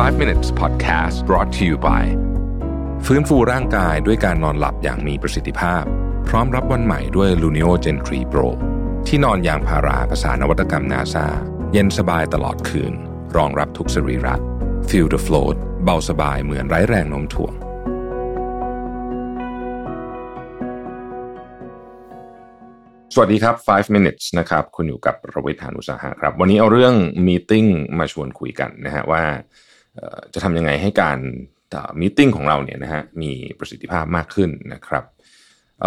5 minutes podcast brought to you by ฟื้นฟูร่างกายด้วยการนอนหลับอย่างมีประสิทธิภาพ พร้อมรับวันใหม่ด้วย Luno Gen 3 Pro ที่นอนอยางพาราภาษานวัตกรรมนาซาเย็นสบายตลอดคืน รองรับทุกสรีระ Feel the float เบาสบายเหมือนไร้แรงโน้มถ่วง สวัสดีครับ 5 minutes นะครับ คุณอยู่กับรวิทยานุสาหะครับ วันนี้เอาเรื่อง meeting มาชวนคุยกันนะฮะว่า จะทำยังไงให้การมีติ้งของเราเนี่ยนะฮะมีประสิทธิภาพมากขึ้นนะครับเ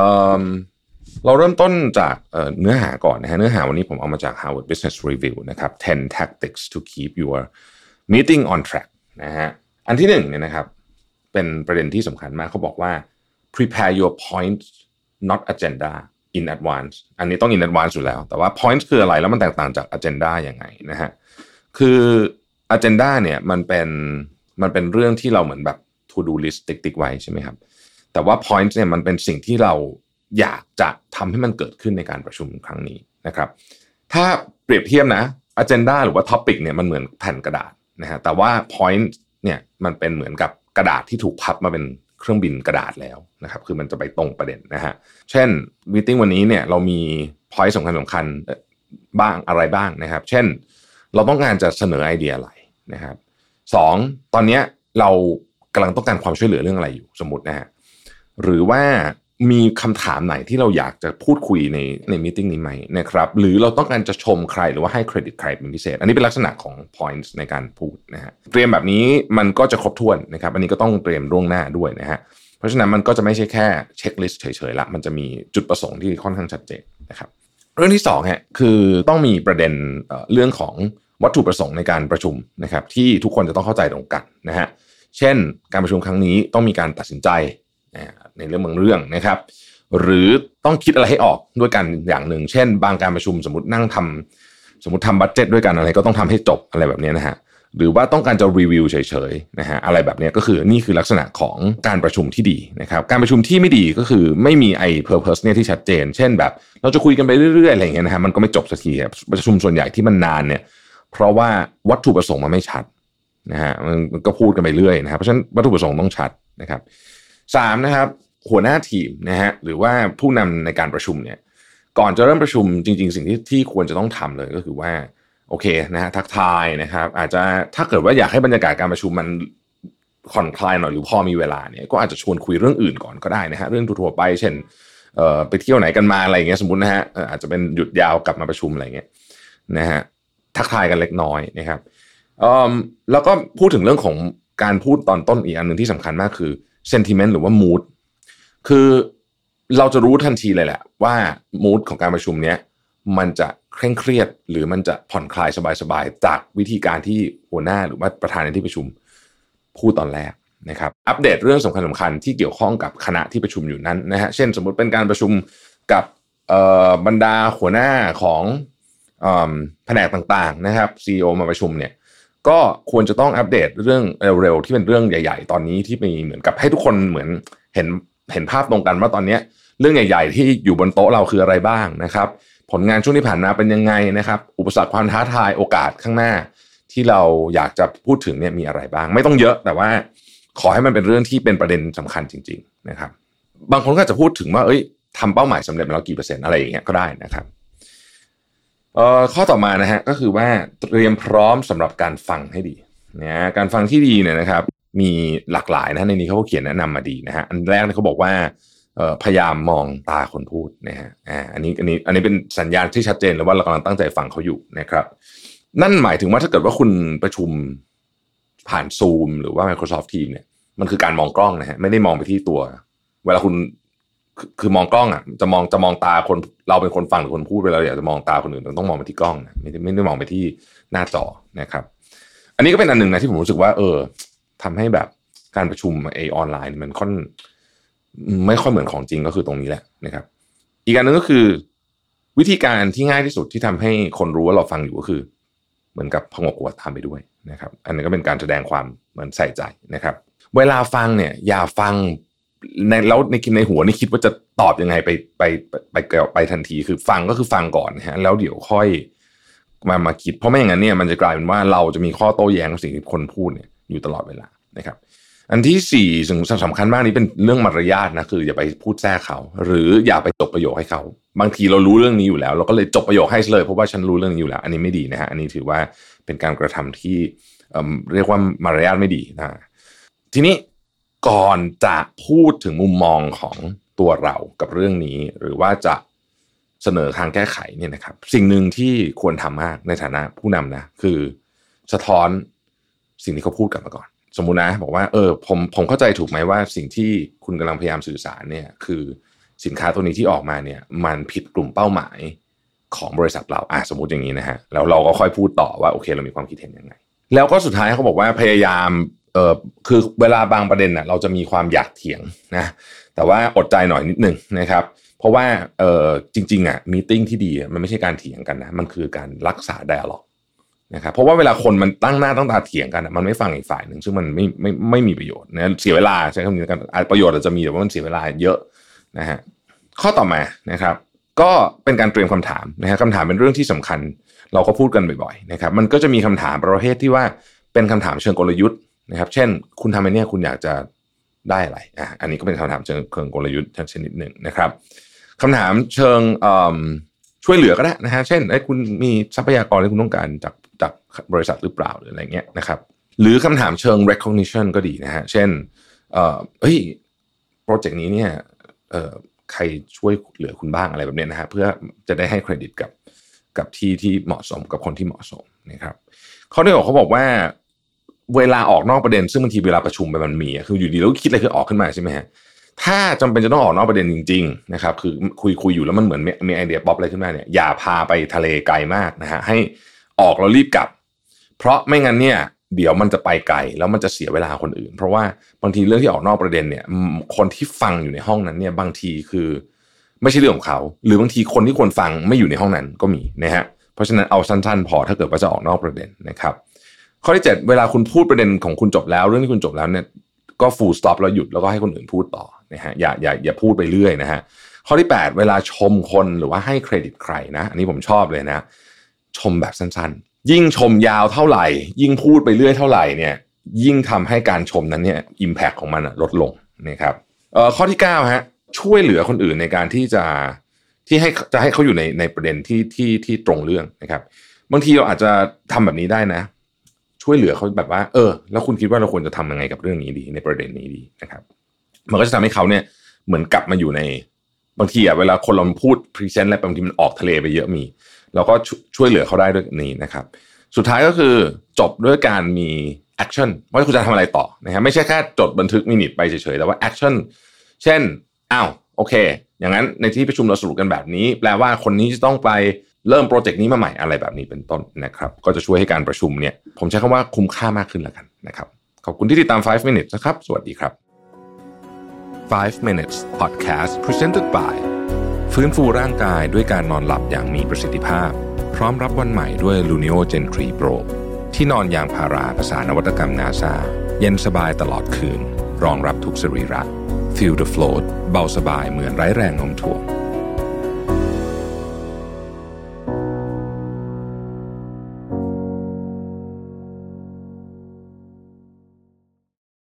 เราเริ่มต้นจากเเนื้อหาก่อนนะฮะเนื้อหาวันนี้ผมเอามาจาก Harvard Business Review นะครับ10 tactics to keep your meeting on track นะฮะอันที่หนึ่งเนี่ยนะครับ เป็นประเด็นที่สำคัญมากเขาบอกว่า prepare your points not agenda in advance อันนี้ต้อง in advance อยู่แล้ว แต่ว่า points คืออะไรแล้วมันแตกต่างจาก agenda ยังไงนะฮะคือ agenda เนี่ยมันเป็นมันเป็นเรื่องที่เราเหมือนแบบ to do list ติ๊กๆไว้ใช่ไหมครับ แต่ว่า point เนี่ยมันเป็นสิ่งที่เราอยากจะทำให้มันเกิดขึ้นในการประชุมครั้งนี้นะครับ ถ้าเปรียบเทียบนะ agenda หรือว่า topic เนี่ยมันเหมือนแผ่นกระดาษนะฮะแต่ว่า point เนี่ยมันเป็นเหมือนกับกระดาษที่ถูกพับมาเป็นเครื่องบินกระดาษแล้วนะครับ คือมันจะไปตรงประเด็นนะฮะเช่นมีติ้งวันนี้เนี่ยเรามี point สำคัญสำคัญบ้างอะไรบ้างนะครับ เช่น เราต้องการจะเสนอไอเดียอะไรนะครับสองตอนนี้เรากำลังต้องการความช่วยเหลือเรื่องอะไรอยู่สมมตินะฮะหรือว่ามีคำถามไหนที่เราอยากจะพูดคุยในในมิ팅นี้ไหมนะครับหรือเราต้องการจะชมใครหรือว่าให้เครดิตใครเป็นพิเศษ อันนี้เป็นลักษณะของ points ในการพูดนะฮะเตรียมแบบนี้มันก็จะครบถ้วนนะครับอันนี้ก็ต้องเตรียมล่วงหน้าด้วยนะฮะเพราะฉะนั้นมันก็จะไม่ใช่แค่เช็คลิสต์เฉยๆละมันจะมีจุดประสงค์ที่ค่อนข้างชัดเจนนะครับเรื่องที่สองฮะคือต้องมีประเด็นเรื่องของ วัตถุประสงค์ในการประชุมนะครับที่ทุกคนจะต้องเข้าใจตรงกันนะฮะเช่น การประชุมครั้งนี้ต้องมีการตัดสินใจในเรื่องบางเรื่องนะครับ หรือต้องคิดอะไรให้ออกด้วยกันอย่างหนึ่ง เช่น บางการประชุมสมมตินั่งทำสมมติทำบัตเจ็ตด้วยกันอะไรก็ต้องทำให้จบอะไรแบบนี้นะฮะหรือว่าต้องการจะรีวิวเฉยๆนะฮะอะไรแบบนี้ก็คือนี่คือลักษณะของการประชุมที่ดีนะครับการประชุมที่ไม่ดีก็คือไม่มีไอ้ purpose เนี่ยที่ชัดเจน เช่นแบบ เราจะคุยกันไปเรื่อยๆอะไรอย่างเงี้ยนะฮะมันก็ไม่จบสักทีครับประชุมส่วนใหญ่ที่มันนานเนี่ย เพราะว่าวัตถุประสงค์มันไม่ชัดนะฮะมันก็พูดกันไปเรื่อยนะครับเพราะฉะนั้นวัตถุประสงค์ต้องชัดนะครับสามนะครับหัวหน้าทีมนะฮะหรือว่าผู้นำในการประชุมเนี่ยก่อนจะเริ่มประชุมจริง ๆ สิ่งที่ที่ควรจะต้องทำเลยก็คือว่าโอเคนะฮะทักทายนะครับอาจจะถ้าเกิดว่าอยากให้บรรยากาศการประชุมมันผ่อนคลายหน่อยหรือพอมีเวลาเนี่ยก็อาจจะชวนคุยเรื่องอื่นก่อนก็ได้นะฮะเรื่องทั่วไป เช่นเอ่อไปเที่ยวไหนกันมาอะไรอย่างเงี้ยสมมตินะฮะเอ่ออาจจะเป็นหยุดยาวกลับมาประชุมอะไรอย่างเงี้ยนะฮะ ทักทายกันเล็กน้อยนะครับแล้วก็พูดถึงเรื่องของการพูดตอนต้นอีกอันหนึ่งที่สำคัญมากคือ sentiment หรือว่า mood คือเราจะรู้ทันทีเลยแหละ ว่า mood ของการประชุมเนี้ยมันจะเคร่งเครียด หรือมันจะผ่อนคลายสบายๆ จากวิธีการที่หัวหน้าหรือว่าประธานในที่ประชุมพูดตอนแรกนะครับอัปเดตเรื่องสำคัญสำคัญที่เกี่ยวข้องกับคณะที่ประชุมอยู่นั้นนะฮะเช่นสมมุติเป็นการประชุมกับบรรดาหัวหน้าของ แผนกต่างๆนะครับ CEO มาประชุมเนี่ยก็ควรจะต้องอัปเดตเรื่องเร็วๆที่เป็นเรื่องใหญ่ ๆ ตอนนี้ที่มีเหมือนกับให้ทุกคนเหมือนเห็นเห็นภาพตรงกันว่าตอนนี้เรื่องใหญ่ ๆ ที่อยู่บนโต๊ะเราคืออะไรบ้างนะครับ ผลงานช่วงที่ผ่านมาเป็นยังไงนะครับ อุปสรรคความท้าทายโอกาสข้างหน้า ที่เราอยากจะพูดถึงเนี่ยมีอะไรบ้าง ไม่ต้องเยอะแต่ว่าขอให้มันเป็นเรื่องที่เป็นประเด็นสำคัญจริง ๆ นะครับ บางคนก็จะพูดถึงว่า เอ้ยทำเป้าหมายสำเร็จมาแล้วกี่เปอร์เซ็นต์อะไรอย่างเงี้ยก็ได้นะครับ เอ่อข้อต่อมานะฮะก็คือว่าเตรียมพร้อมสำหรับการฟังให้ดีนะการฟังที่ดีเนี่ยนะครับ มีหลากหลายนะในนี้เขาเขียนแนะนำมาดีนะฮะอันแรกเนี่ยเขาบอกว่าพยายามมองตาคนพูดนะฮะอ่าอันนี้อันนี้อันนี้เป็นสัญญาณที่ชัดเจนเลยว่าเรากำลังตั้งใจฟังเขาอยู่นะครับ นั่นหมายถึงว่าถ้าเกิดว่าคุณประชุมผ่านซูมหรือว่า Microsoft Teams เนี่ยมันคือการมองกล้องนะฮะไม่ได้มองไปที่ตัว เวลาคุณ คือมองกล้องอะจะมองจะมองตาคนเราเป็นคนฟังหรือคนพูดไปเวลาอยากจะมองตาคนอื่นเราต้องมองไปที่กล้องนะไม่ได้ไม่ได้มองไปที่หน้าจอนะครับ อันนี้ก็เป็นอันหนึ่งนะที่ผมรู้สึกว่า เออทำให้แบบการประชุมเอออนไลน์มันค่อน ไม่ค่อยเหมือนของจริงก็คือตรงนี้แหละนะครับ อีกอันหนึ่งก็คือ วิธีการที่ง่ายที่สุดที่ทำให้คนรู้ว่าเราฟังอยู่ก็คือ เหมือนกับพงกหัวตาไปด้วยนะครับ อันนี้ก็เป็นการแสดงความเหมือนใส่ใจนะครับ เวลาฟังเนี่ย อย่าฟัง ในแล้วในคิดในหัวนี่คิดว่าจะตอบยังไงไปไปไปไปไปไปทันทีคือฟังก็คือฟังก่อนนะฮะแล้วเดี๋ยวค่อยมามาคิด เพราะไม่อย่างนั้นเนี่ยมันจะกลายเป็นว่าเราจะมีข้อโต้แย้งกับสิ่งที่คนพูดเนี่ยอยู่ตลอดเวลานะครับ อันที่สี่สิ่งสำคัญมากนี้เป็นเรื่องมารยาทนะคืออย่าไปพูดแทรกเขา หรืออย่าไปจบประโยคให้เขา บางทีเรารู้เรื่องนี้อยู่แล้ว เราก็เลยจบประโยคให้เลยเพราะว่าฉันรู้เรื่องนี้อยู่แล้ว อันนี้ไม่ดีนะฮะอันนี้ถือว่าเป็นการกระทำที่เรียกว่ามารยาทไม่ดีนะทีนี้ ก่อนจะพูดถึงมุมมองของตัวเรากับเรื่องนี้ หรือว่าจะเสนอทางแก้ไขเนี่ยนะครับ สิ่งหนึ่งที่ควรทำมากในฐานะผู้นำนะ คือสะท้อนสิ่งที่เขาพูดกลับมาก่อน สมมุตินะ บอกว่าเออผมผมเข้าใจถูกไหมว่าสิ่งที่คุณกำลังพยายามสื่อสารเนี่ย คือสินค้าตัวนี้ที่ออกมาเนี่ย มันผิดกลุ่มเป้าหมายของบริษัทเราอะสมมติอย่างนี้นะฮะแล้วเราก็ค่อยพูดต่อว่าโอเค เรามีความคิดเห็นยังไง แล้วก็สุดท้ายเขาบอกว่าพยายาม เออคือเวลาบางประเด็นน่ะเราจะมีความอยากเถียงนะแต่ว่าอดใจหน่อยนิดหนึ่งนะครับ เพราะว่าเออจริงๆอะมีติ้งที่ดีมันไม่ใช่การเถียงกันนะมันคือการรักษาไดอะล็อกนะครับเพราะว่าเวลาคนมันตั้งหน้าตั้งตาเถียงกันมันไม่ฟังอีกฝ่ายหนึ่งซึ่งมันไม่ไม่ไม่มีประโยชน์นะเสียเวลาใช้คำนี้กันประโยชน์อาจจะมีแต่ว่ามันเสียเวลาเยอะนะฮะข้อต่อมานะครับ ก็เป็นการเตรียมคำถามนะฮะคำถามเป็นเรื่องที่สำคัญ เราก็พูดกันบ่อยๆนะครับมันก็จะมีคำถามประเภทที่ว่าเป็นคำถามเชิงกลยุทธ์ นะครับ เช่น คุณทำอะไรเนี่ยคุณอยากจะได้อะไรอะอันนี้ก็เป็นคำถามเชิงเชิงกลยุทธ์ชนิดหนึ่งนะครับคำถามเชิงช่วยเหลือก็ได้นะฮะเช่นไอ้คุณมีทรัพยากรที่คุณต้องการจากจากบริษัทหรือเปล่าหรืออะไรเงี้ยนะครับ หรือคำถามเชิง recognition ก็ดีนะฮะเช่นเอ่อเฮ้ยโปรเจกต์นี้เนี่ยเอ่อใครช่วยเหลือคุณบ้างอะไรแบบนี้นะฮะเพื่อจะได้ให้เครดิตกับกับที่ที่เหมาะสมกับคนที่เหมาะสมนะครับเขาได้บอกเขาบอกว่า เวลาออกนอกประเด็น ซึ่งบางทีเวลาประชุมไปมันมีคืออยู่ดีแล้วคิดอะไรคือออกขึ้นมาใช่ไหมฮะถ้าจำเป็นจะต้องออกนอกประเด็นจริงๆนะครับคือคุยคุยอยู่แล้วมันเหมือนมีไอเดียป๊อปอะไรขึ้นมาเนี่ยอย่าพาไปทะเลไกลมากนะฮะให้ออกแล้วรีบกลับ เพราะไม่งั้นเนี่ยเดี๋ยวมันจะไปไกลแล้วมันจะเสียเวลาคนอื่น เพราะว่าบางทีเรื่องที่ออกนอกประเด็นเนี่ย คนที่ฟังอยู่ในห้องนั้นเนี่ยบางทีคือ ไม่ใช่เรื่องของเขา หรือบางทีคนที่ควรฟังไม่อยู่ในห้องนั้นก็มีนะฮะเพราะฉะนั้นเอาสั้นๆ พอถ้าเกิดว่าจะออกนอกประเด็นนะครับ ข้อที่ 7 เวลาคุณพูดประเด็นของคุณจบแล้ว เรื่องที่คุณจบแล้วเนี่ยก็ฟูลสต็อปแล้วหยุดแล้วก็ให้คนอื่นพูดต่อนะฮะอย่าอย่าอย่าพูดไปเรื่อยนะฮะข้อที่ 8 เวลาชมคนหรือว่าให้เครดิตใครนะ อันนี้ผมชอบเลยนะ ชมแบบสั้นๆ ยิ่งชมยาวเท่าไหร่ ยิ่งพูดไปเรื่อยเท่าไหร่เนี่ย ยิ่งทำให้การชมนั้นเนี่ยอิมแพคของมันลดลงนะครับเอ่อข้อที่9ฮะช่วยเหลือคนอื่นในการที่จะที่ให้จะให้เขาอยู่ในในประเด็นที่ที่ที่ตรงเรื่องนะครับ บางทีเราอาจจะทำแบบนี้ได้นะ ช่วยเหลือเขาแบบว่า เออ แล้วคุณคิดว่าเราควรจะทำยังไงกับเรื่องนี้ดี ในประเด็นนี้ดีนะครับ มันก็จะทำให้เขาเนี่ยเหมือนกลับมาอยู่ในบางทีอะเวลาคนเราพูด present อะไรบางทีมันออกทะเลไปเยอะมีเราก็ช่วยเหลือเขาได้ด้วยนี้นะครับ สุดท้ายก็คือจบด้วยการมี action ว่าคุณจะทำอะไรต่อนะครับไม่ใช่แค่จดบันทึก minute ไปเฉยๆแต่ว่า action เช่นอ้าวโอเค อย่างนั้นในที่ประชุมเราสรุปกันแบบนี้ แปลว่าคนนี้จะต้องไป เริ่ม project นี้มาใหม่อะไรแบบนี้เป็นต้นนะครับ ก็จะช่วยให้การประชุมเนี่ย ผมใช้คำว่าคุ้มค่ามากขึ้นแล้วกันนะครับ ขอบคุณที่ติดตาม 5 minutes นะครับ สวัสดีครับ 5 minutes podcast presented by ฟื้นฟูร่างกายด้วยการนอนหลับอย่างมีประสิทธิภาพ พร้อมรับวันใหม่ด้วย Luno Gen 3 Pro ที่นอนยางพาราภาษานวัตกรรมนาซาเย็นสบายตลอดคืน รองรับทุกสรีระ Feel the float เบาสบายเหมือนไร้แรงโน้มถ่วง